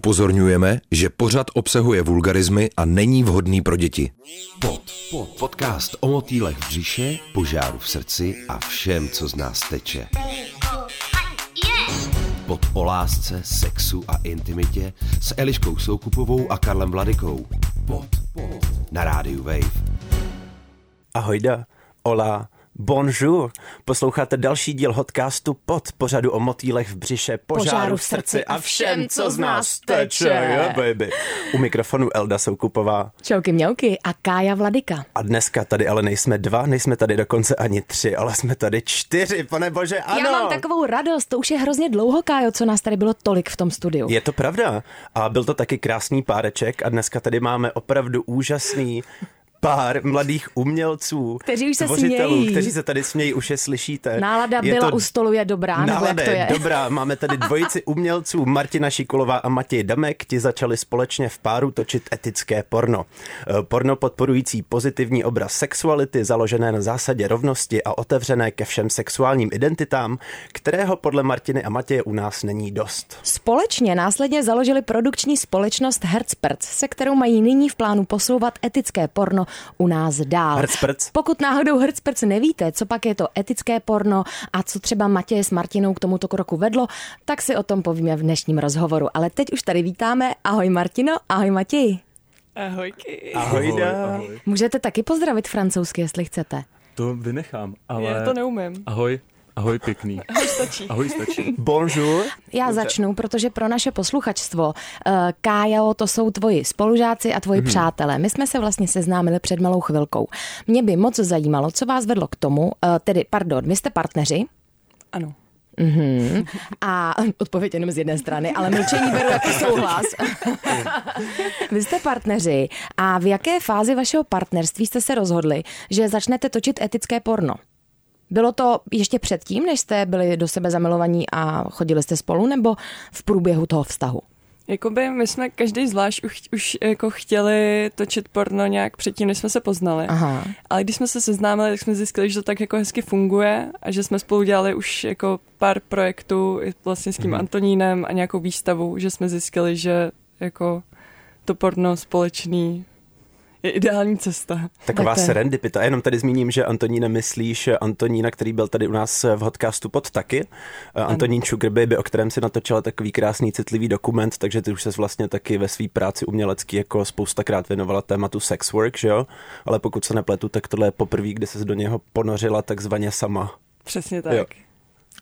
Upozorňujeme, že pořad obsahuje vulgarizmy a není vhodný pro děti. Pod, pod, podcast o motýlech v břiše, požáru v srdci a všem, co z nás teče. Pod o lásce, sexu a intimitě s Eliškou Soukupovou a Karlem Vladikou. Pod, pod, na rádiu Wave. Ahojda, hola, bonjour. Posloucháte další díl podcastu pod pořadu o motýlech v břiše, požáru v srdci a všem, co z nás teče. Yeah, baby. U mikrofonu Elda Soukupová. Čauky mňauky a Kája Vladika. A dneska tady ale nejsme dva, nejsme tady dokonce ani tři, ale jsme tady čtyři, pane bože, ano. Já mám takovou radost, to už je hrozně dlouho, Kájo, co nás tady bylo tolik v tom studiu. Je to pravda. A byl to taky krásný páreček a dneska tady máme opravdu úžasný pár mladých umělců, Kteří už se tvořitelů, smějí. kteří se tady smějí, už je slyšíte. Nálada je byla u stolu je dobrá, nebo Nálada jak to je? dobrá. Máme tady dvojici umělců, Martina Šikulová a Matěj Damek. Ti začali společně v páru točit etické porno. Eh, Porno podporující pozitivní obraz sexuality, založené na zásadě rovnosti a otevřené ke všem sexuálním identitám, kterého podle Martiny a Matěje u nás není dost. Společně následně založili produkční společnost Hertzperc, se kterou mají nyní v plánu posouvat etické porno u nás dál. Hertzperc? Pokud náhodou Hertzperc nevíte, co pak je to etické porno a co třeba Matěje s Martinou k tomuto kroku vedlo, tak si o tom povíme v dnešním rozhovoru. Ale teď už tady vítáme. Ahoj Martino, ahoj Matěj. Ahojky. Ahojda. Můžete taky pozdravit francouzsky, jestli chcete. To vynechám, ale... Já to neumím. Ahoj, ahoj pěkný. Ahoj stačí. Ahoj stačí. Bonjour. Já začnu, protože pro naše posluchačstvo, uh, Kájo, to jsou tvoji spolužáci a tvoji mm-hmm. přátelé. My jsme se vlastně seznámili před malou chvilkou. Mě by moc zajímalo, co vás vedlo k tomu, uh, tedy, pardon, vy jste partneři Ano. a odpověď jenom z jedné strany, ale mlčení beru jako souhlas. vy jste partneři a v jaké fázi vašeho partnerství jste se rozhodli, že začnete točit etické porno? Bylo to ještě předtím, než jste byli do sebe zamilovaní a chodili jste spolu, nebo v průběhu toho vztahu? Jakoby my jsme každý zvlášť už, už jako chtěli točit porno nějak předtím, než jsme se poznali. Aha. Ale když jsme se seznámili, tak jsme zjistili, že to tak jako hezky funguje a že jsme spolu dělali už jako pár projektů vlastně s tím Antonínem a nějakou výstavu, že jsme zjistili, že jako to porno společný je ideální cesta. Taková Tak serendipita. Jenom tady zmíním, že Antonína myslíš Antonína, který byl tady u nás v podcastu pod taky. Eh, Antonín Sugar Baby, o kterém si natočila takový krásný citlivý dokument, takže ty už se vlastně taky ve své práci umělecký jako spoustakrát věnovala tématu sex work, že jo? Ale pokud se nepletu, tak tohle je poprvé, kdy se do něho ponořila takzvaně sama. Přesně tak. Jo.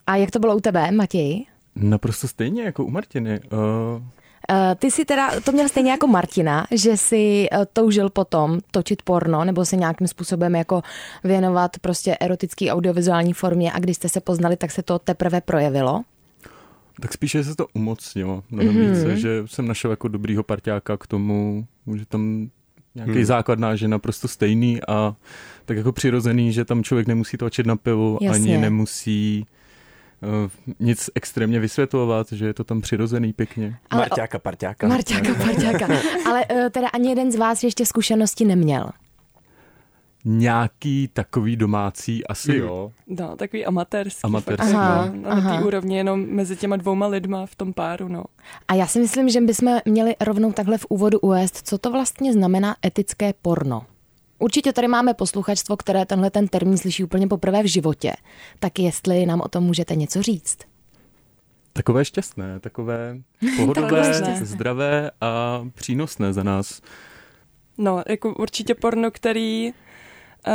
A jak to bylo u tebe, Matěj? Naprosto stejně jako u Martiny. Uh, ty si teda to měl stejně jako Martina, že si uh, toužil potom točit porno nebo se nějakým způsobem jako věnovat prostě erotický audiovizuální formě a když jste se poznali, tak se to teprve projevilo. tak spíše se to umocnilo. Mnohem Mhm. mm-hmm. více, že jsem našel jako dobrýho parťáka k tomu, že tam nějaký Hmm. hmm. základ náš je naprosto stejný a tak jako přirozený, že tam člověk nemusí točit na pivu, Jasně. ani nemusí uh, nic extrémně vysvětlovat, že je to tam přirozený pěkně. Ale- Marťáka, parťáka. Marťáka, parťáka. Ale uh, teda ani jeden z vás ještě zkušenosti neměl. Nějaký takový domácí, asi jo. No, takový amatérský. Amatérský, Aha, no, na té úrovni jenom mezi těma dvouma lidma v tom páru, no. A já si myslím, že bychom měli rovnou takhle v úvodu uvést, co to vlastně znamená etické porno. Určitě tady máme posluchačstvo, které tenhle ten termín slyší úplně poprvé v životě. Tak jestli nám o tom můžete něco říct. Takové šťastné, takové pohodlné, šťastné. zdravé a přínosné za nás. No, jako určitě porno, který uh,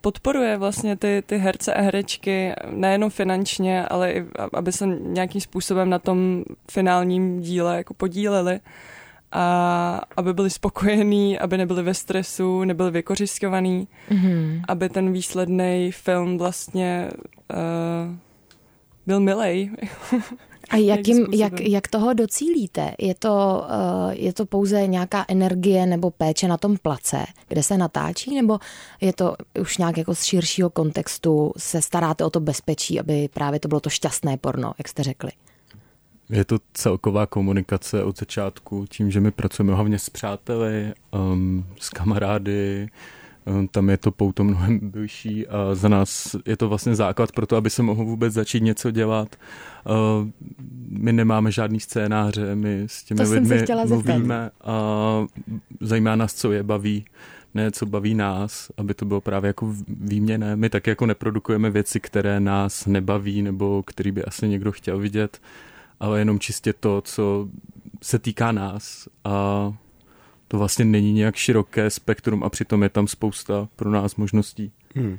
podporuje vlastně ty, ty herce a herečky nejenom finančně, ale i aby se nějakým způsobem na tom finálním díle jako podíleli a aby byli spokojení, aby nebyli ve stresu, nebyli vykořiskovaní, Mhm. aby ten výsledný film vlastně uh, byl milej. A jakým, způsobem. jak, jak toho docílíte? Je to, uh, je to pouze nějaká energie nebo péče na tom place, kde se natáčí, nebo je to už nějak jako z širšího kontextu se staráte o to bezpečí, aby právě to bylo to šťastné porno, jak jste řekli? Je to celková komunikace od začátku, tím, že my pracujeme hlavně s přáteli, um, s kamarády, Eh, tam je to pouto mnohem delší a za nás je to vlastně základ pro to, aby se mohl vůbec začít něco dělat. Eh, my nemáme žádný scénáře, my s těmi to lidmi mluvíme a zajímá nás, co je baví, ne co baví nás, aby to bylo právě jako výměné. My tak jako neprodukujeme věci, které nás nebaví nebo který by asi někdo chtěl vidět, ale jenom čistě to, co se týká nás a to vlastně není nějak široké spektrum a přitom je tam spousta pro nás možností. Hmm.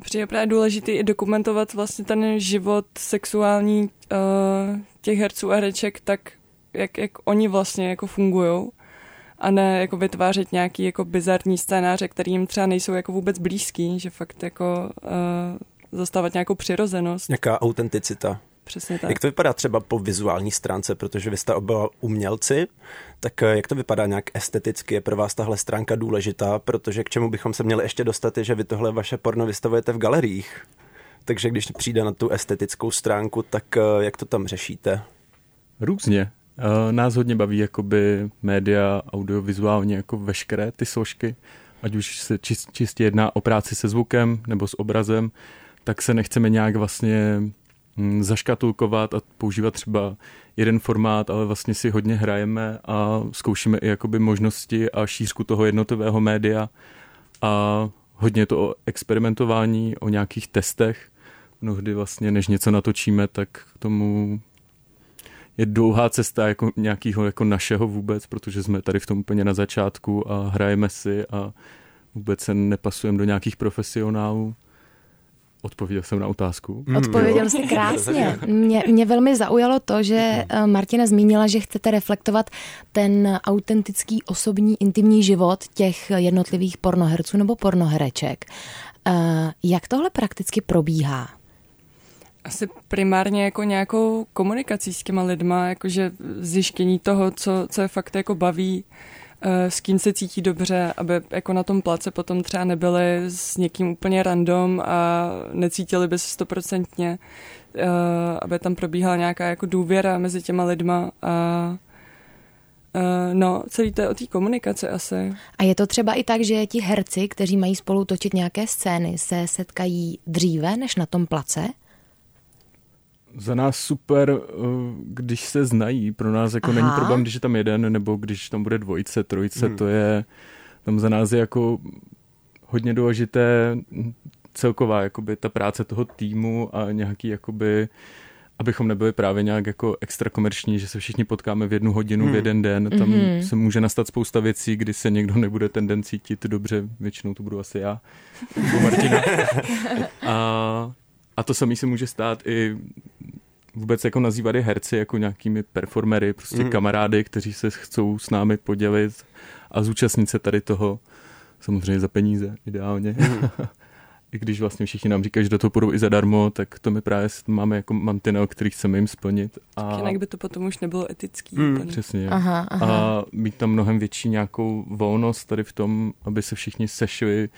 Přijde právě důležité i dokumentovat vlastně ten život sexuální uh, těch herců a hereček tak, jak, jak oni vlastně jako fungují a ne jako vytvářet nějaký jako bizarní scénáře, který jim třeba nejsou jako vůbec blízký, že fakt jako uh, zastávat nějakou přirozenost. Nějaká autenticita. Přesně tak. Jak to vypadá třeba po vizuální stránce, protože vy jste oba umělci, tak eh, jak to vypadá nějak esteticky? Je pro vás tahle stránka důležitá? Protože k čemu bychom se měli ještě dostat, je, že vy tohle vaše porno vystavujete v galeriích. Takže když přijde na tu estetickou stránku, tak eh, jak to tam řešíte? Různě. Eh, nás hodně baví jakoby média, audiovizuálně, jako veškeré ty složky, ať už se čistě jedná o práci se zvukem nebo s obrazem, tak se nechceme nějak vlastně zaškatulkovat a používat třeba jeden formát, ale vlastně si hodně hrajeme a zkoušíme i jakoby možnosti a šířku toho jednotového média a hodně to o experimentování, o nějakých testech. Mnohdy vlastně, než něco natočíme, tak k tomu je dlouhá cesta jako nějakého jako našeho vůbec, protože jsme tady v tom úplně na začátku a hrajeme si a vůbec se nepasujeme do nějakých profesionálů. Odpověděl jsem na otázku. Mm, Odpověděl jsi krásně. Mě, mě velmi zaujalo to, že eh, Martina zmínila, že chcete reflektovat ten autentický, osobní, intimní život těch jednotlivých pornoherců nebo pornohereček. Eh, jak tohle prakticky probíhá? Asi primárně jako nějakou komunikací s těma lidma, jakože zjištění toho, co, co je fakt jako baví, s kým se cítí dobře, aby jako na tom place potom třeba nebyli s někým úplně random a necítili by se stoprocentně, eh, aby tam probíhala nějaká jako důvěra mezi těma lidma a Uh, no, celý to je o té komunikaci asi. A je to třeba i tak, že ti herci, kteří mají spolu točit nějaké scény, se setkají dříve než na tom place? Za nás super, eh, když se znají. Pro nás jako Aha. není problém, když je tam jeden, nebo když tam bude dvojice, trojice, hmm. to je, tam za nás je jako hodně důležité celková jakoby ta práce toho týmu a nějaký jakoby abychom nebyli právě nějak jako extra komerční, že se všichni potkáme v jednu hodinu, hmm. v jeden den. Tam hmm. se může nastat spousta věcí, kdy se někdo nebude ten den cítit dobře, většinou to budu asi já, nebo Martina. A, a to samý se může stát i vůbec jako nazývat je herci jako nějakými performery, prostě mm. kamarády, kteří se chcou s námi podělit a zúčastnit se tady toho, samozřejmě za peníze ideálně. Mm. I když vlastně všichni nám říkají, že do toho půjdou i zadarmo, tak to my právě máme jako mantinel, který chceme jim splnit. A... Tak jinak by to potom už nebylo etický. Mm. Přesně. Aha, aha. A mít tam mnohem větší nějakou volnost tady v tom, aby se všichni sešli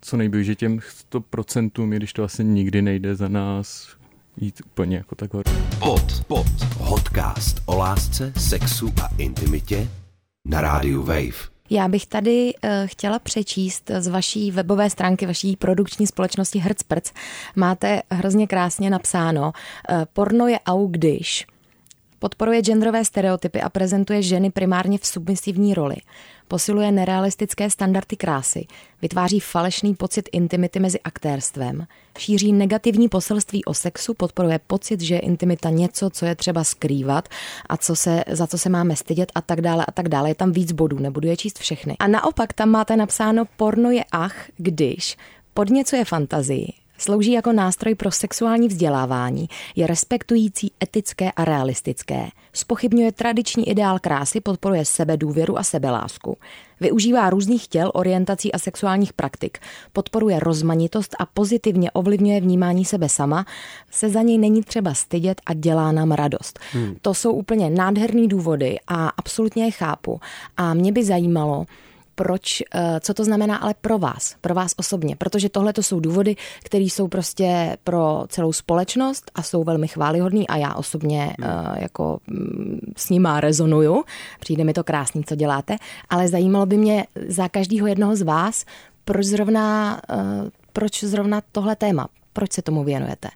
co nejbliže těm 100%, i když to asi nikdy nejde za nás jít úplně jako takhle. Pod, pod, podcast o lásce, sexu a intimitě na rádiu Wave. Já bych tady uh, chtěla přečíst z vaší webové stránky, vaší produkční společnosti Hertzprc. Máte hrozně krásně napsáno, uh, porno je au když. Podporuje genderové stereotypy a prezentuje ženy primárně v submisivní roli posiluje nerealistické standardy krásy, vytváří falešný pocit intimity mezi aktérstvem, šíří negativní poselství o sexu, podporuje pocit, že je intimita něco, co je třeba skrývat a co se, za co se máme stydět a tak dále a tak dále. Je tam víc bodů, nebudu je číst všechny. A naopak tam máte napsáno porno je ach, když podněcuje fantazii, Slouží jako nástroj pro sexuální vzdělávání, je respektující, etické a realistické. Spochybňuje tradiční ideál krásy, podporuje sebedůvěru a sebelásku. Využívá různých těl, orientací a sexuálních praktik. Podporuje rozmanitost a pozitivně ovlivňuje vnímání sebe sama. Se za něj není třeba stydět a dělá nám radost. Hmm. To jsou úplně nádherný důvody a absolutně je chápu. A mě by zajímalo, proč, eh, co to znamená ale pro vás, pro vás osobně, protože tohle to jsou důvody, které jsou prostě pro celou společnost a jsou velmi chválihodný a já osobně hmm. jako mm, s nima rezonuju. Přijde mi to krásný, co děláte, ale zajímalo by mě za každého jednoho z vás, proč zrovna, uh, proč zrovna tohle téma? Proč se tomu věnujete?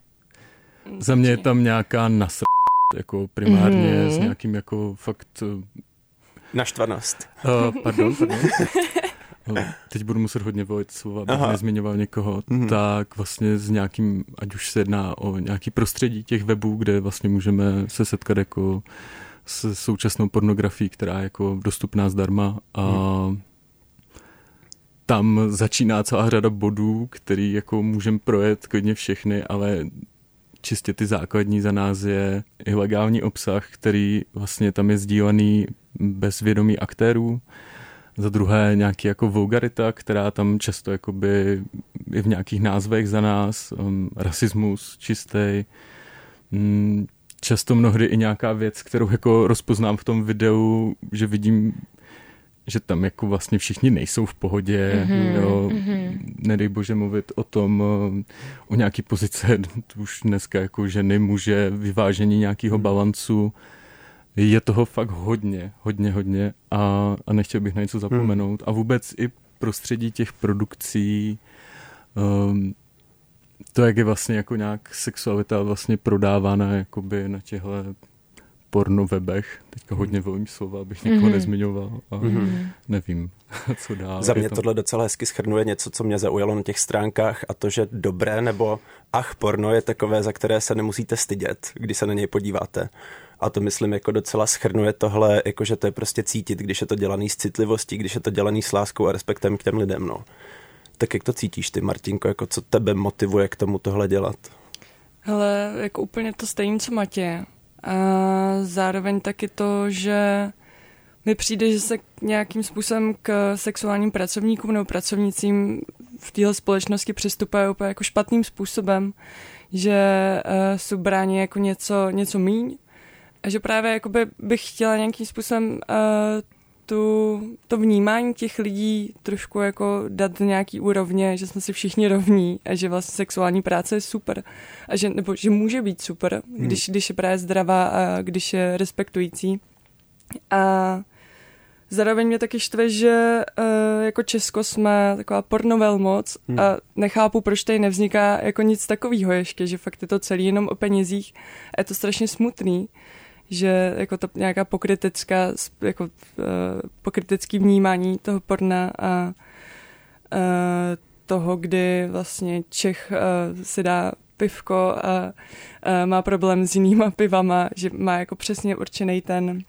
Za mě je tam nějaká nasr jako primárně mm-hmm. s nějakým jako fakt... Naštvanost. Uh, pardon, pardon. teď budu muset hodně volit slova, abych Aha. nezmiňoval někoho, mm-hmm. tak vlastně s nějakým, ať už se jedná o nějaký prostředí těch webů, kde vlastně můžeme se setkat jako s současnou pornografií, která je jako dostupná zdarma a mm. tam začíná celá řada bodů, který jako můžeme projet klidně všechny, ale čistě ty základní za nás je ilegální obsah, který vlastně tam je sdílený bez vědomí aktérů. Za druhé nějaký jako vulgarita, která tam často jakoby je v nějakých názvech za nás, um, rasismus čistý, um, často mnohdy i nějaká věc, kterou jako rozpoznám v tom videu, že vidím že tam jako vlastně všichni nejsou v pohodě, mm-hmm, jo, mm-hmm. nedej bože mluvit o tom, o nějaký pozice, už dneska jako ženy, muže, vyvážení nějakého mm. balancu, je toho fakt hodně, hodně, hodně a, a nechtěl bych na něco zapomenout. Mm. A vůbec i prostředí těch produkcí, um, to, jak je vlastně jako nějak sexualita vlastně prodávána jakoby na těchto porno webech. Teďka hodně volím slova, abych někoho mm-hmm. nezmiňoval a mm-hmm. nevím, co dál. Za mě tam... tohle docela hezky schrnuje něco, co mě zaujalo na těch stránkách a to, že dobré nebo ach porno je takové, za které se nemusíte stydět, když se na něj podíváte. A to myslím jako docela schrnuje tohle, jako že to je prostě cítit, když je to dělaný s citlivostí, když je to dělaný s láskou a respektem k těm lidem. No. Tak jak to cítíš ty, Martinko, jako co tebe motivuje k tomu tohle dělat? Hele, jako úplně to stejné, co Matě. A zároveň taky to, že mi přijde, že se nějakým způsobem k sexuálním pracovníkům nebo pracovnicím v téhle společnosti přistupuje úplně jako špatným způsobem, že uh, jsou bráni jako něco, něco míň a že právě bych chtěla nějakým způsobem uh, tu, to vnímání těch lidí trošku jako dát nějaký úrovně, že jsme si všichni rovní a že vlastně sexuální práce je super a že, nebo že může být super, hmm. když, když je právě zdravá a když je respektující. A zároveň mě taky štve, že uh, jako Česko jsme taková pornovelmoc hmm. a nechápu, proč tady nevzniká jako nic takového ještě, že fakt je to celý jenom o penězích a je to strašně smutný že jako to nějaká pokrytecká, jako uh, pokrytecký vnímání toho porna a uh, toho, kdy vlastně Čech uh, si dá pivko a uh, má problém s jinýma pivama, že má jako přesně určený ten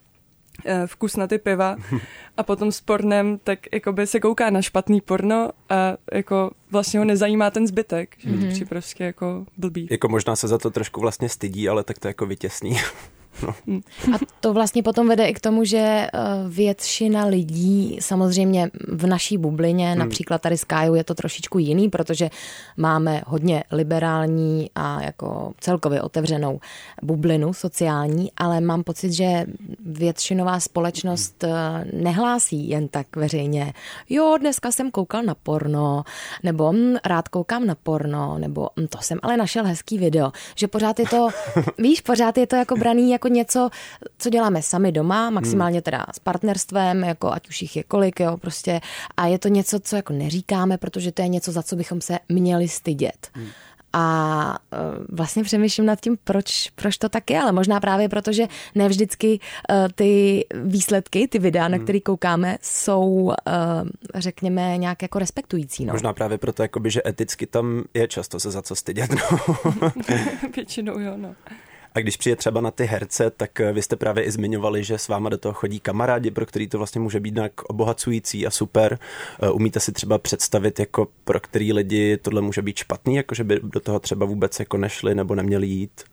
vkus na ty piva a potom s pornem tak by se kouká na špatný porno a jako vlastně ho nezajímá ten zbytek, že mm-hmm. to mhm. prostě jako blbý. Jako možná se za to trošku vlastně stydí, ale tak to jako vytěsní. No. A to vlastně potom vede i k tomu, že eh, většina lidí samozřejmě v naší bublině, hmm. například tady s Kájou je to trošičku jiný, protože máme hodně liberální a jako celkově otevřenou bublinu sociální, ale mám pocit, že většinová společnost eh, nehlásí jen tak veřejně. Jo, dneska jsem koukal na porno, nebo hm, rád koukám na porno, nebo hm, to jsem ale našel hezký video. Že pořád je to, víš, pořád je to jako braný jako jako něco, co děláme sami doma, maximálně teda s partnerstvem, jako ať už jich je kolik, jo, prostě. A je to něco, co jako neříkáme, protože to je něco, za co bychom se měli stydět. Hmm. A e, vlastně přemýšlím nad tím, proč, proč to tak je, ale možná právě proto, že ne vždycky uh, ty výsledky, ty videa, na hmm. které koukáme, jsou, uh, řekněme, nějak jako respektující. No. Možná právě proto, jakoby, že eticky tam je často se za co stydět. No. Většinou jo, no. A když přijde třeba na ty herce, tak eh, vy jste právě i zmiňovali, že s váma do toho chodí kamarádi, pro který to vlastně může být nějak obohacující a super. Eh, umíte si třeba představit, jako pro který lidi tohle může být špatný, jako že by do toho třeba vůbec jako nešli nebo neměli jít?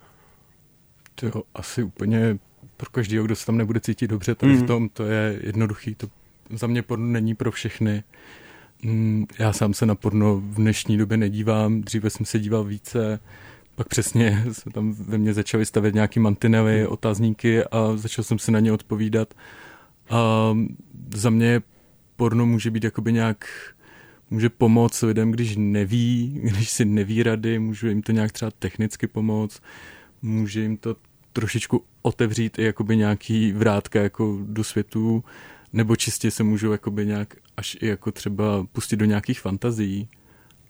To asi úplně pro každého, kdo se tam nebude cítit dobře, tady mm. v mhm. tom to je jednoduchý. To za mě porno není pro všechny. Mm, já sám se na porno v dnešní době nedívám, dříve jsem se díval více, pak přesně se tam ve mně začaly stavět nějaký mantinely, hmm. otázníky a začal jsem si na ně odpovídat. A za mě porno může být jakoby nějak může pomoct lidem, když neví, když si neví rady, může jim to nějak třeba technicky pomoct, může jim to trošičku otevřít i jakoby nějaký vrátka jako do světu, nebo čistě se můžou jakoby nějak až i jako třeba pustit do nějakých fantazií,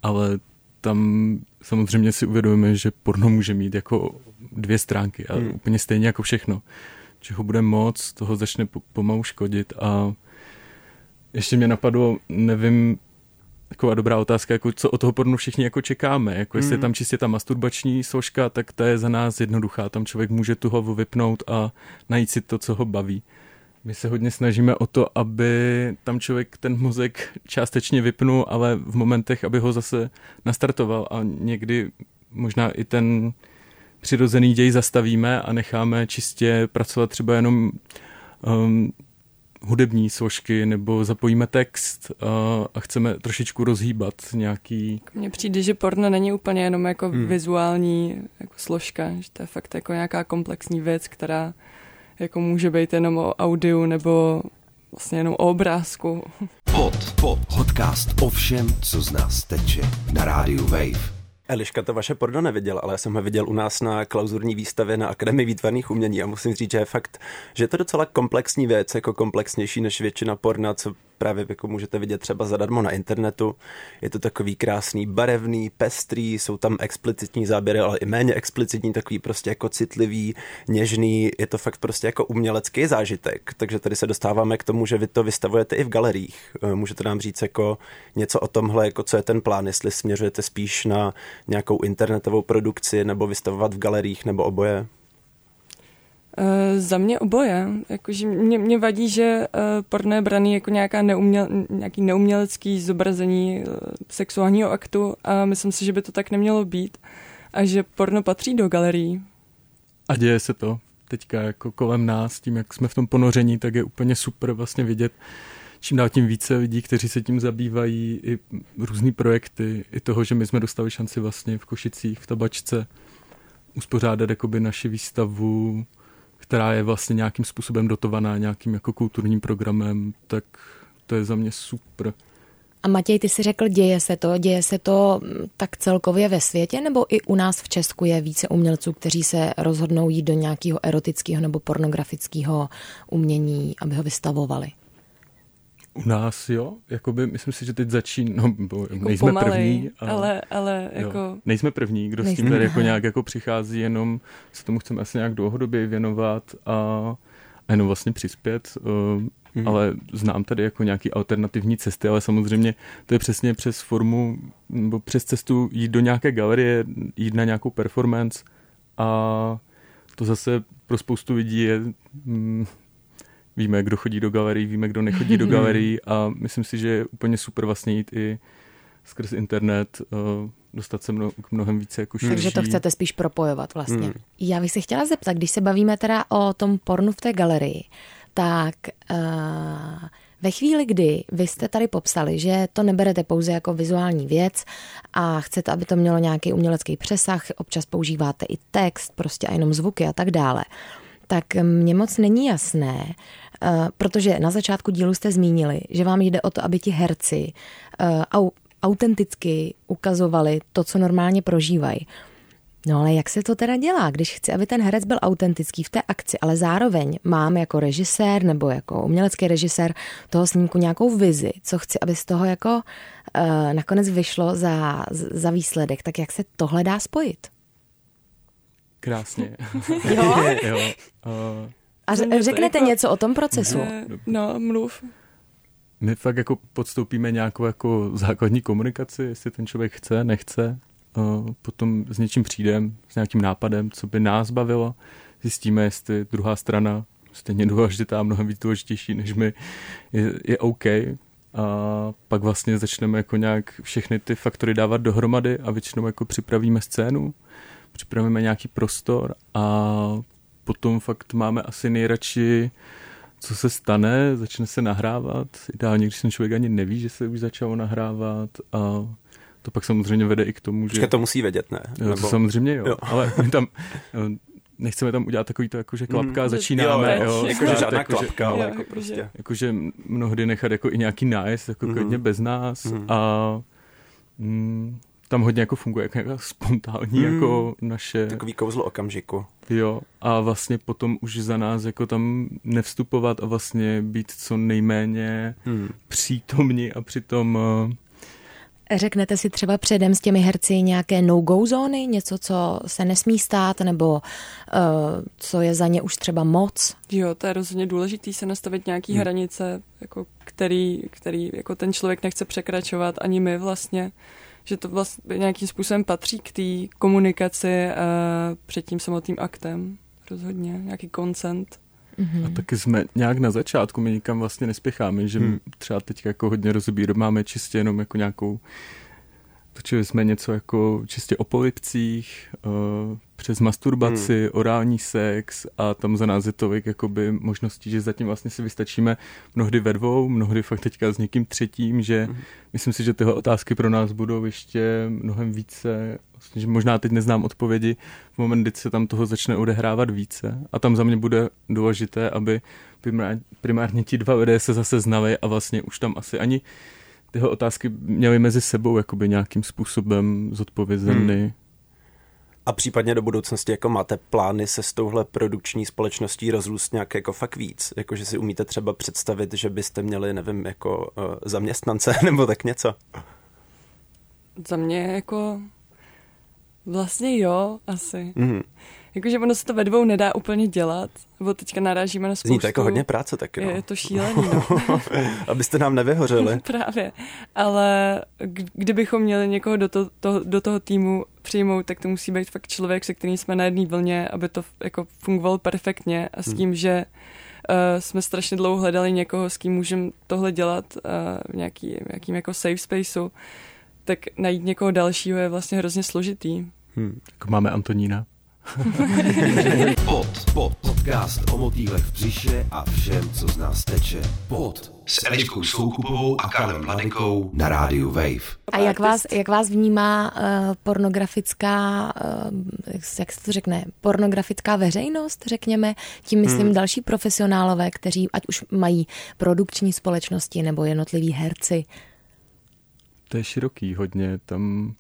ale tam samozřejmě si uvědomíme, že porno může mít jako dvě stránky a hmm. úplně stejně jako všechno. Že ho bude moc, toho začne pomalu škodit a ještě mě napadlo, nevím, taková dobrá otázka, jako co o toho pornu všichni jako čekáme. Jako jestli je hmm. tam čistě ta masturbační složka, tak ta je za nás jednoduchá. Tam člověk může tu hlavu vypnout a najít si to, co ho baví. My se hodně snažíme o to, aby tam člověk ten mozek částečně vypnul, ale v momentech, aby ho zase nastartoval a někdy možná i ten přirozený děj zastavíme a necháme čistě pracovat třeba jenom um, hudební složky nebo zapojíme text a, a chceme trošičku rozhýbat nějaký... Mně přijde, že porno není úplně jenom jako hmm. vizuální jako složka, že to je fakt jako nějaká komplexní věc, která jako může být jenom o audiu nebo vlastně jenom o obrázku. Pod, pod, podcast o všem, co z nás teče na rádiu Wave. Eliška to vaše porno neviděl, ale já jsem ho viděl u nás na klauzurní výstavě na Akademii výtvarných umění a musím říct, že je fakt, že je to docela komplexní věc, jako komplexnější než většina porna, co právě jako můžete vidět třeba zadarmo na internetu. Je to takový krásný, barevný, pestrý, jsou tam explicitní záběry, ale i méně explicitní, takový prostě jako citlivý, něžný. Je to fakt prostě jako umělecký zážitek. Takže tady se dostáváme k tomu, že vy to vystavujete i v galeriích. Eh, můžete nám říct jako něco o tomhle, jako co je ten plán, jestli směřujete spíš na nějakou internetovou produkci nebo vystavovat v galeriích nebo oboje? Uh, za mě oboje. Jakože mě, mě vadí, že uh, porno je braný jako nějaká neuměl, nějaký neumělecký zobrazení uh, sexuálního aktu a myslím si, že by to tak nemělo být a že porno patří do galerií. A děje se to teďka jako kolem nás, tím, jak jsme v tom ponoření, tak je úplně super vlastně vidět, čím dál tím více lidí, kteří se tím zabývají, i různý projekty, i toho, že my jsme dostali šanci vlastně v Košicích, v Tabačce, uspořádat jakoby naši výstavu která je vlastně nějakým způsobem dotovaná nějakým jako kulturním programem, tak to je za mě super. A Matěj, ty si řekl, děje se to, děje se to mm, tak celkově ve světě, nebo i u nás v Česku je více umělců, kteří se rozhodnou jít do nějakého erotického nebo pornografického umění, aby ho vystavovali? U nás jo, jakoby, myslím si, že teď začíná, no, jako nejsme pomalej, první. Ale, ale, ale jako... Jo, nejsme první, kdo nejsme. s tím tady jako nějak jako přichází, jenom se tomu chceme asi nějak dlouhodobě věnovat a, a jenom vlastně přispět. Uh, hmm. Ale znám tady jako nějaký alternativní cesty, ale samozřejmě to je přesně přes formu, nebo přes cestu jít do nějaké galerie, jít na nějakou performance a to zase pro spoustu lidí je mm, Víme, kdo chodí do galerií, víme, kdo nechodí do galerií a myslím si, že je úplně super vlastně jít i skrz internet uh, dostat se mno, k mnohem více jako širší. Takže to chcete spíš propojovat vlastně. Hmm. Já bych se chtěla zeptat, když se bavíme teda o tom pornu v té galerii, tak uh, ve chvíli, kdy vy jste tady popsali, že to neberete pouze jako vizuální věc a chcete, aby to mělo nějaký umělecký přesah, občas používáte i text, prostě a jenom zvuky a tak dále, tak mně moc není jasné, Eh, protože na začátku dílu jste zmínili, že vám jde o to, aby ti herci uh, autenticky ukazovali to, co normálně prožívají. No ale jak se to teda dělá, když chci, aby ten herec byl autentický v té akci, ale zároveň mám jako režisér nebo jako umělecký režisér toho snímku nějakou vizi, co chci, aby z toho jako uh, nakonec vyšlo za, za výsledek, tak jak se tohle dá spojit? Krásně. jo? jo. Uh, a řeknete jako... něco o tom procesu? Ne, no, mluv. My fakt jako podstoupíme nějakou jako základní komunikaci, jestli ten člověk chce, nechce. Potom s něčím přijdem, s nějakým nápadem, co by nás bavilo. Zjistíme, jestli druhá strana stejně důležitá, mnohem víc důležitější než my, je, je OK. A pak vlastně začneme jako nějak všechny ty faktory dávat dohromady a většinou jako připravíme scénu, připravíme nějaký prostor a potom fakt máme asi nejradši co se stane, začne se nahrávat. Ideálně, když ten člověk ani neví, že se už začalo nahrávat a to pak samozřejmě vede i k tomu, že... Počkej, to musí vědět, ne? Jo, Nebo... samozřejmě jo, jo. ale my tam nechceme tam udělat takový to, jako že klapka, mm, začínáme, jo. jo jako, že žádná jako, klapka, že, ale jako prostě. Jakože mnohdy nechat jako i nějaký nájezd, jako mm. klidně bez nás mm. a mm, tam hodně jako funguje jako nějaká spontánní hmm. jako naše... Takový kouzlo okamžiku. Jo, a vlastně potom už za nás jako tam nevstupovat a vlastně být co nejméně hmm. přítomní a přitom uh, Řeknete si třeba předem s těmi herci nějaké no-go zóny, něco, co se nesmí stát, nebo uh, co je za ně už třeba moc? Jo, to je rozhodně důležité se nastavit nějaký hmm. hranice, jako který, který jako ten člověk nechce překračovat, ani my vlastně, že to vlastně nějakým způsobem patří k té komunikaci uh, před tím samotným aktem. Rozhodně, nějaký koncent. Mm-hmm. A taky jsme nějak na začátku, my nikam vlastně nespěcháme, že hmm. třeba teď jako hodně rozebíráme čistě jenom jako nějakou točili jsme něco jako čistě o polipcích, uh, přes masturbaci, hmm. orální sex a tam za nás je tolik jakoby možností, že zatím vlastně si vystačíme mnohdy ve dvou, mnohdy fakt teďka s někým třetím, že hmm. myslím si, že tyhle otázky pro nás budou ještě mnohem více, vlastně, že možná teď neznám odpovědi, v moment, kdy se tam toho začne odehrávat více a tam za mě bude důležité, aby primárně ti dva lidé se zase znali a vlastně už tam asi ani tyhle otázky měly mezi sebou jakoby nějakým způsobem zodpovězeny. Hmm. A případně do budoucnosti jako máte plány se s touhle produkční společností rozrůst nějak jako fakt víc? Jako, že si umíte třeba představit, že byste měli, nevím, jako uh, zaměstnance nebo tak něco? Za mě jako vlastně jo, asi. Mm. Jakože ono se to ve dvou nedá úplně dělat, nebo teďka narážíme na spoustu... Zní to jako hodně práce taky, no. Je to šílený, no. Abyste nám nevyhořeli. Právě, ale kdybychom měli někoho do, to, to, do toho týmu přijmout, tak to musí být fakt člověk, se kterým jsme na jedné vlně, aby to jako fungovalo perfektně a s hmm. tím, hmm. že uh, jsme strašně dlouho hledali někoho, s kým můžeme tohle dělat uh, v nějaký, nějakým jako safe spaceu, tak najít někoho dalšího je vlastně hrozně složitý. Hmm. Jako máme Antonína. Pod, pod, podcast o motýlech v břiše a všem, co z nás teče. Pod s Eliškou Soukupovou a Karlem Mladenkou na rádiu Wave. A jak vás, jak vás vnímá uh, pornografická, uh, jak se to řekne, pornografická veřejnost, řekněme, tím myslím hmm. další profesionálové, kteří ať už mají produkční společnosti nebo jednotliví herci? To je široký hodně, tam.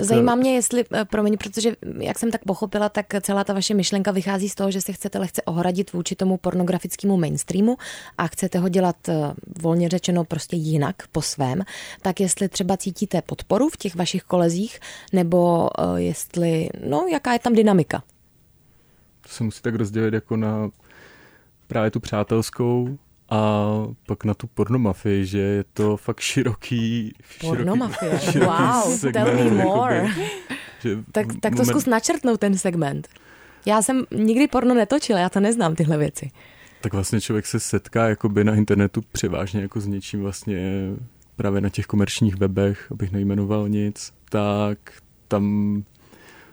Zajímá mě, jestli, eh, promiň, protože jak jsem tak pochopila, tak celá ta vaše myšlenka vychází z toho, že se chcete lehce ohradit vůči tomu pornografickému mainstreamu a chcete ho dělat eh, volně řečeno prostě jinak, po svém. Tak jestli třeba cítíte podporu v těch vašich kolezích, nebo eh, jestli, no, jaká je tam dynamika? To se musí tak rozdělit jako na právě tu přátelskou a pak na tu pornomafii, že je to fakt široký... Pornomafie, široký wow, segment, tell me more. Jakoby, že tak, tak to moment... zkus načrtnout ten segment. Já jsem nikdy porno netočila, já to neznám, tyhle věci. Tak vlastně člověk se setká jakoby na internetu převážně jako s něčím vlastně právě na těch komerčních webech, abych nejmenoval nic, tak tam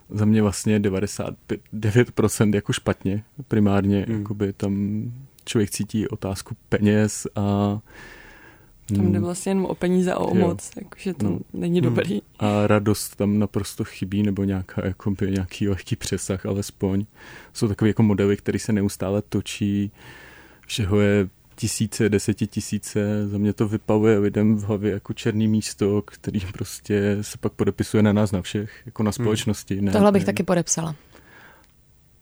za mě vlastně 99% jako špatně primárně, hmm. jakoby tam člověk cítí otázku peněz a tam jde mm, vlastně jenom o peníze a o moc, jakože to no, není mm. dobrý. A radost tam naprosto chybí, nebo nějaká, jako by nějaký lehký přesah alespoň. Jsou takové jako modely, které se neustále točí, všeho je tisíce, desetitisíce, za mě to vypavuje lidem v hlavě jako černý místo, který prostě se pak podepisuje na nás na všech, jako na hmm. společnosti. Hmm. Ne, Tohle bych ne. taky podepsala.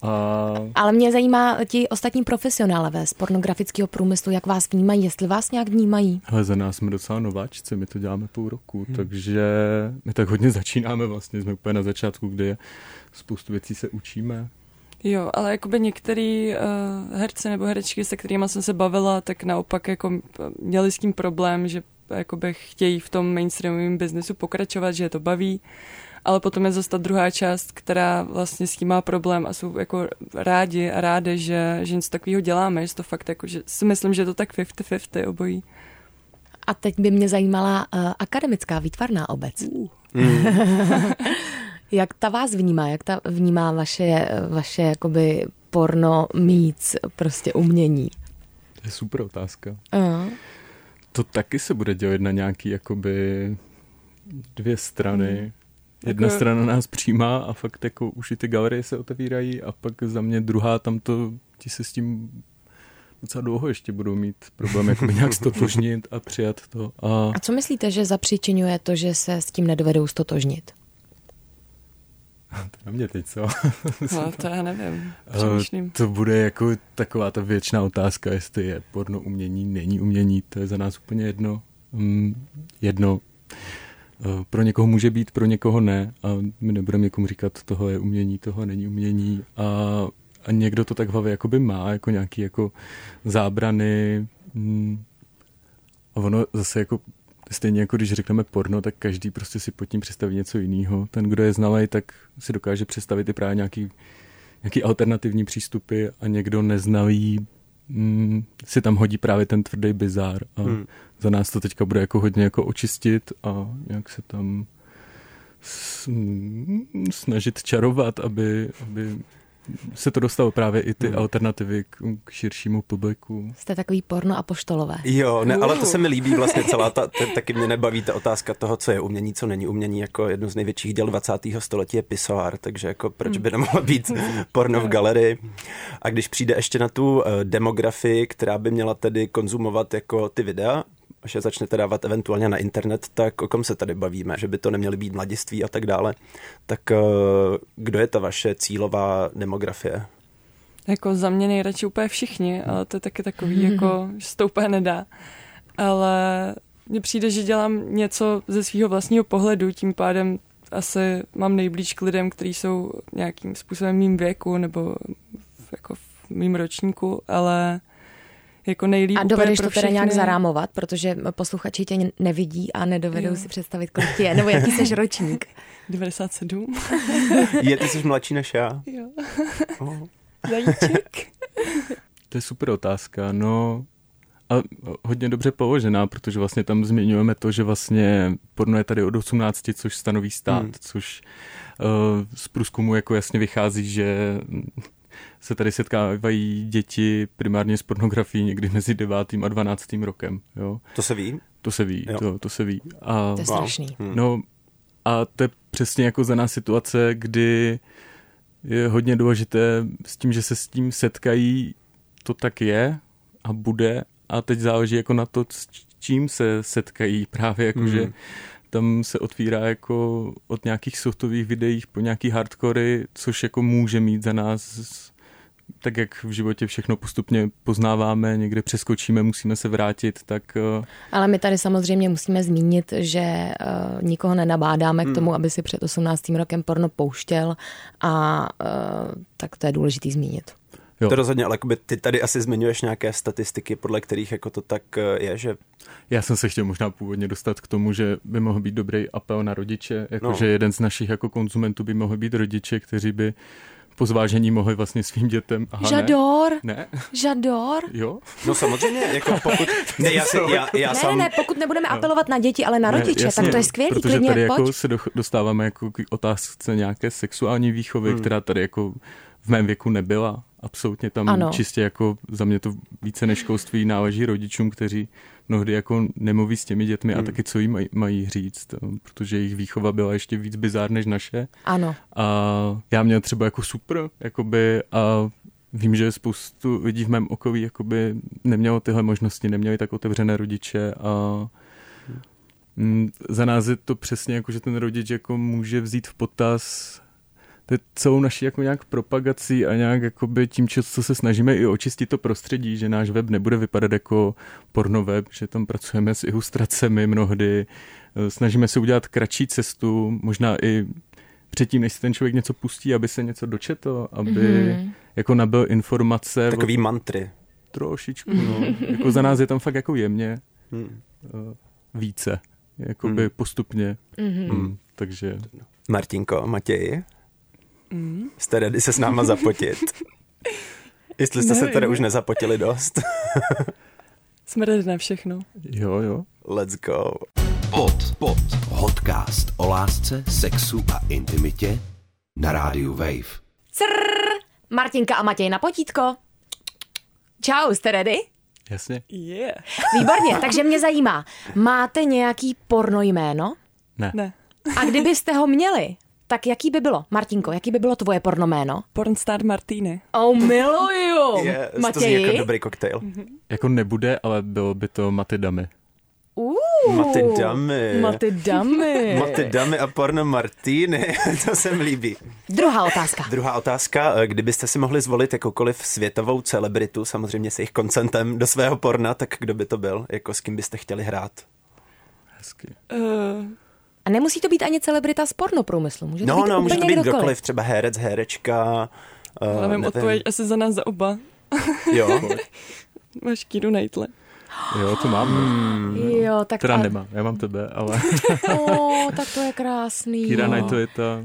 A... Ale mě zajímá ti ostatní profesionálové z pornografického průmyslu, jak vás vnímají, jestli vás nějak vnímají. Ale za nás jsme docela nováčci, my to děláme půl roku, hmm. takže my tak hodně začínáme vlastně, jsme úplně na začátku, kde spoustu věcí se učíme. Jo, ale jakoby některý uh, herci nebo herečky, se kterými jsem se bavila, tak naopak jako měli s tím problém, že jakoby chtějí v tom mainstreamovém biznesu pokračovat, že je to baví ale potom je zase ta druhá část, která vlastně s tím má problém a jsou jako rádi a rádi, že, že něco takového děláme, že to fakt jako, že si myslím, že je to tak 50-50 obojí. A teď by mě zajímala uh, akademická výtvarná obec. Uh. jak ta vás vnímá? Jak ta vnímá vaše, vaše jakoby porno míc, prostě umění? To je super otázka. Uh. To taky se bude dělat na nějaký jakoby dvě strany. Hmm. Jedna jako... strana nás přijímá a fakt jako už i ty galerie se otevírají a pak za mě druhá tam to ti se s tím docela dlouho ještě budou mít problém jako nějak stotožnit a přijat to. A... a co myslíte, že zapříčinuje to, že se s tím nedovedou stotožnit? To na mě teď, co? No, to já nevím. Eh, Přemýšlím. To bude jako taková ta věčná otázka, jestli je porno umění, není umění, to je za nás úplně jedno. Um, jedno. Uh, pro někoho může být, pro někoho ne a my nebudeme někomu říkat, toho je umění, toho není umění a, a někdo to tak v hlavě jakoby má, jako nějaký jako zábrany um, a ono zase jako stejně jako když řekneme porno, tak každý prostě si pod tím představí něco jiného. Ten, kdo je znalý, tak si dokáže představit i právě nějaký, nějaký alternativní přístupy a někdo neznalý mm, si tam hodí právě ten tvrdý bizár. A hmm. Za nás to teďka bude jako hodně jako očistit a nějak se tam snažit čarovat, aby, aby se to dostalo právě i ty hmm. alternativy k, k širšímu publiku. Jste takový porno a poštolové. Jo, ne, ale to se mi líbí vlastně celá ta, t- taky mě nebaví ta otázka toho, co je umění, co není umění, jako jedno z největších děl 20. století je pisoár, takže jako proč by hmm. nemohlo být porno v galerii. A když přijde ještě na tu uh, demografii, která by měla tedy konzumovat jako ty videa, až je začnete dávat eventuálně na internet, tak o kom se tady bavíme, že by to neměly být mladiství a tak dále. Tak eh, kdo je ta vaše cílová demografie? Jako za mě nejradši úplně všichni, ale to je taky takový, jako, že se to úplně nedá. Ale mně přijde, že dělám něco ze svého vlastního pohledu, tím pádem asi mám nejblíž k lidem, kteří jsou nějakým způsobem mým věku nebo jako v mým ročníku, ale jako nejlíp A dovedeš to teda nějak zarámovat, protože posluchači tě nevidí a nedovedou jo. si představit, kolik tě je, nebo jaký jsi ročník. 97. je, ty jsi mladší než já. Jo. Oh. Zajíček. To je super otázka, no a hodně dobře položená, protože vlastně tam zmiňujeme to, že vlastně porno je tady od 18, což stanoví stát, hmm. což uh, z průzkumu jako jasně vychází, že se tady setkávají děti primárně s pornografií někdy mezi 9. a 12. rokem. Jo. To se ví? To se ví, to, to se ví. A, to je strašný. Wow. No a to je přesně jako za nás situace, kdy je hodně důležité s tím, že se s tím setkají, to tak je a bude a teď záleží jako na to, s čím se setkají právě jako, mm. Tam se otvírá jako od nějakých softových videích po nějaký hardcory, což jako může mít za nás tak jak v životě všechno postupně poznáváme, někde přeskočíme, musíme se vrátit, tak... Eh, Ale my tady samozřejmě musíme zmínit, že uh, nikoho nenabádáme hmm. k tomu, aby si před 18. rokem porno pouštěl a uh, tak to je důležitý zmínit. Jo. To rozhodně, ale ty tady asi zmiňuješ nějaké statistiky, podle kterých jako to tak je, že... Já jsem se chtěl možná původně dostat k tomu, že by mohl být dobrý apel na rodiče, jakože no. jeden z našich jako konzumentů by mohl být rodiče, kteří by po zvážení mohli vlastně svým dětem. Aha, Žador. Ne? ne? Žador. Jo? No samozřejmě, jako pokud... Ne, já, si, já, já ne, sam... ne, pokud nebudeme no. apelovat na děti, ale na rodiče, ne, jasně, tak to je skvělý, protože klidně, tady jako se dostáváme jako k otázce nějaké sexuální výchovy, hmm. která tady jako v mém věku nebyla. Absolutně tam ano. čistě jako za mě to více než školství náleží rodičům, kteří mnohdy jako nemluví s těmi dětmi hmm. a taky co jim mají, mají říct, protože jejich výchova byla ještě víc bizár než naše. Ano. A já měl třeba jako super, jakoby a vím, že spoustu lidí v mém okolí jakoby nemělo tyhle možnosti, neměli tak otevřené rodiče a mm, za nás je to přesně jako, že ten rodič jako může vzít v potaz celou naši jako nějak propagací a nějak jakoby tím, co se snažíme i očistit to prostředí, že náš web nebude vypadat jako porno web, že tam pracujeme s ilustracemi mnohdy, eh, snažíme se udělat kratší cestu, možná i předtím, než si ten člověk něco pustí, aby se něco dočetl, aby mm-hmm. jako nabil informace. Takový od... mantry. Trošičku, no. jako za nás je tam fakt jako jemně mm. více, jakoby mm. postupně. Mm-hmm. Mm, takže... Martinko, Matěj, Mm. Jste ready se s náma zapotit? Jestli jste Nevím. se teda už nezapotili dost. Jsme ready na všechno. Jo, jo. Let's go. Pod, pod. Podcast o lásce, sexu a intimitě na rádiu Wave. Crrr, Martinka a Matěj na potítko. Čau, jste ready? Jasně. Yeah. Výborně, takže mě zajímá, máte nějaký porno jméno? Ne. Ne. A kdybyste ho měli, Tak jaký by bylo, Martinko, jaký by bylo tvoje pornoméno? Pornstar Martini. Oh, miluju! Je, to zní Matěji? jako dobrý koktejl. Jako nebude, ale bylo by to Maty Damy. Uh, Maty Damy. Maty damy. Maty Damy a porno Martini, to se mi líbí. Druhá otázka. Druhá otázka, eh, kdybyste si mohli zvolit jakoukoliv světovou celebritu, samozřejmě s jejich koncentem do svého porna, tak kdo by to byl? Jako s kým byste chtěli hrát? Hezky. Uh, A nemusí to být ani celebrita z pornoprůmyslu. Může to No, být no, může to úplně být kdokoliv. kdokoliv, třeba herec, herečka. Uh, ale vím odpověď asi za nás za oba. Jo, Máš Kiru Knightley. Jo, to mám. Hmm. Jo, tak Teda a- nemám, já mám tebe, ale O, tak to je krásný. Kira no. Knight to je ta...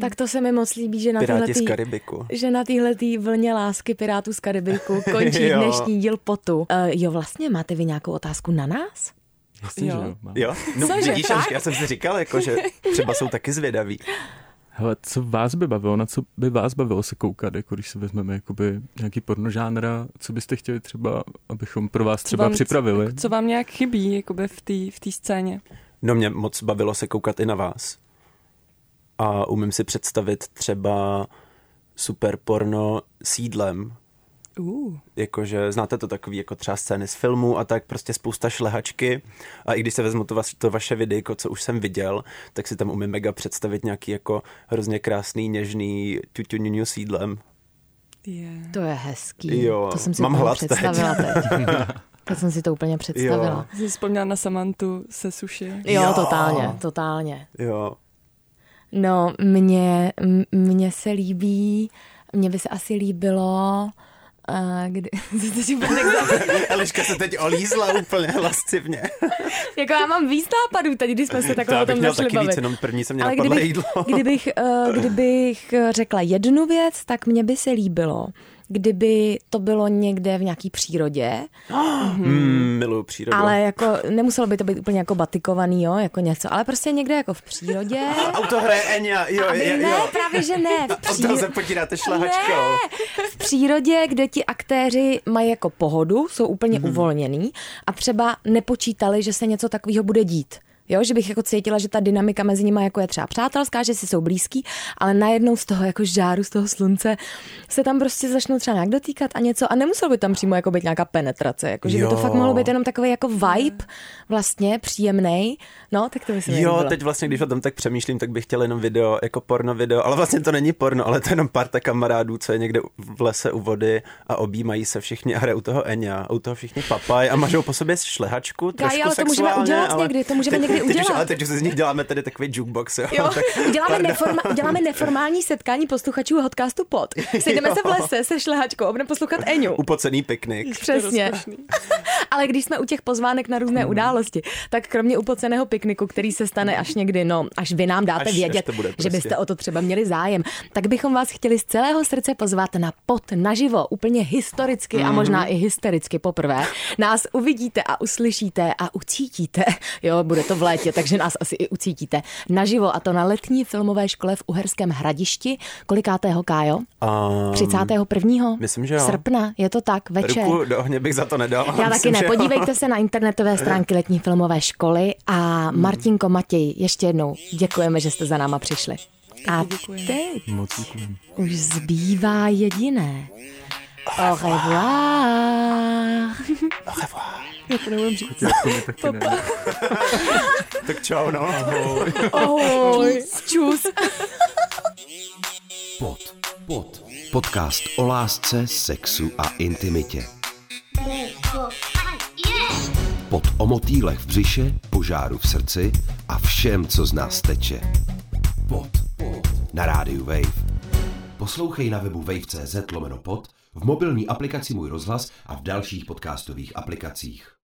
Tak to se mi moc líbí, že na Piráti tyhletý, z Karibiku. že na téhletý vlně lásky Pirátů z Karibiku končí dnešní díl potu. Uh, jo, vlastně máte vy nějakou otázku na nás? Jasně, Jo. že jo, mám. Jo, no Cože, vidíš, fakt? já jsem si říkal, jako, že třeba jsou taky zvědaví. Hele, co vás by bavilo, na co by vás bavilo se koukat, jako když se vezmeme jakoby nějaký pornožánra, co byste chtěli třeba, abychom pro vás třeba vám- připravili? Co vám nějak chybí jakoby v té v té scéně? No mě moc bavilo se koukat i na vás. A umím si představit třeba super porno s jídlem. Uh. Jakože znáte to takový jako třeba scény z filmu a tak prostě spousta šlehačky a i když se vezmu to, vaš, to vaše videjko, co už jsem viděl, tak si tam umím mega představit nějaký jako hrozně krásný, něžný ťuťuňuňu s jídlem. Yeah. To je hezký. Jo, to jsem si mám úplně hlad teď. představila teď. teď jsem si to úplně představila. Jsi vzpomněla na Samantu se suši. Jo, Jo. totálně, totálně. Jo. No, mně, mně se líbí, mně by se asi líbilo, a kdy, Eliška se teď olízla úplně lascivně. jako já mám víc nápadů teď, když jsme se takhle o tom taky bavit. víc, jenom první se mě Ale napadlo kdybych, jídlo. kdybych, uh, kdybych řekla jednu věc, tak mně by se líbilo, kdyby to bylo někde v nějaký přírodě, Mm, miluju přírodu. ale jako nemuselo by to být úplně jako batikovaný, jo, jako něco, ale prostě někde jako v přírodě. Auto hraje Eňa, jo, Aby, jo, ne, jo. právě že ne. V se potíráte šlahačkou. Ne, v přírodě, kde ti aktéři mají jako pohodu, jsou úplně mm-hmm. uvolněný a třeba nepočítali, že se něco takového bude dít. Jo, že bych jako cítila, že ta dynamika mezi nimi jako je třeba přátelská, že si jsou blízký, ale najednou z toho jako žáru, z toho slunce se tam prostě začnou třeba nějak dotýkat a něco a nemuselo by tam přímo jako být nějaká penetrace, jako že by to Jo. fakt mohlo být jenom takový jako vibe vlastně příjemný. No, tak to by se mi Jo, teď vlastně, když o tom tak přemýšlím, tak bych chtěl jenom video, jako porno video, ale vlastně to není porno, ale to je jenom parta kamarádů, co je někde v lese u vody a objímají se všichni a hrají u toho Eňa, a u toho všichni papaj a mažou po sobě šlehačku, trošku ale to můžeme udělat ale někdy, to můžeme teď, někdy teď Už, udělat. ale teď už z nich děláme tady takový jukebox, jo. Jo, tak, uděláme, pardon. neforma, uděláme neformální setkání posluchačů podcastu pod. Sejdeme Jo. se v lese se šlehačkou a budeme poslouchat Eňu. Upocený piknik. Přesně. Ale když jsme u těch pozvánek na různé Hmm. události, tak kromě upoceného pikniku, který se stane až někdy, no, až vy nám dáte Až- až vědět, to bude že prostě. byste o to třeba měli zájem, tak bychom vás chtěli z celého srdce pozvat na pod naživo, úplně historicky Mhm. a možná i hystericky poprvé. Nás uvidíte a uslyšíte a ucítíte. Jo, bude to v létě, takže nás asi i ucítíte. Naživo a to na letní filmové škole v Uherském hradišti. Kolikátého, Kájo? Um, 31. myslím, že jo. srpna, je to tak, večer. Ruku do ohně bych za to nedal. Já taky Myslím, ne. že jo. Podívejte se na internetové stránky letní filmové školy a Martinko Matěj, ještě jednou děkujeme, že jste za náma přišli. A teď už zbývá jediné. Au revoir. To mi taky ne. Tak čau, no. Ahoj. Čus. Pod, pod. Podcast o lásce, sexu a intimitě. Pod o motýlech v břiše, požáru v srdci a všem, co z nás teče. Pod, pod. Na rádiu Wave. Poslouchej na webu wave.cz lomeno pod, v mobilní aplikaci Můj rozhlas a v dalších podcastových aplikacích.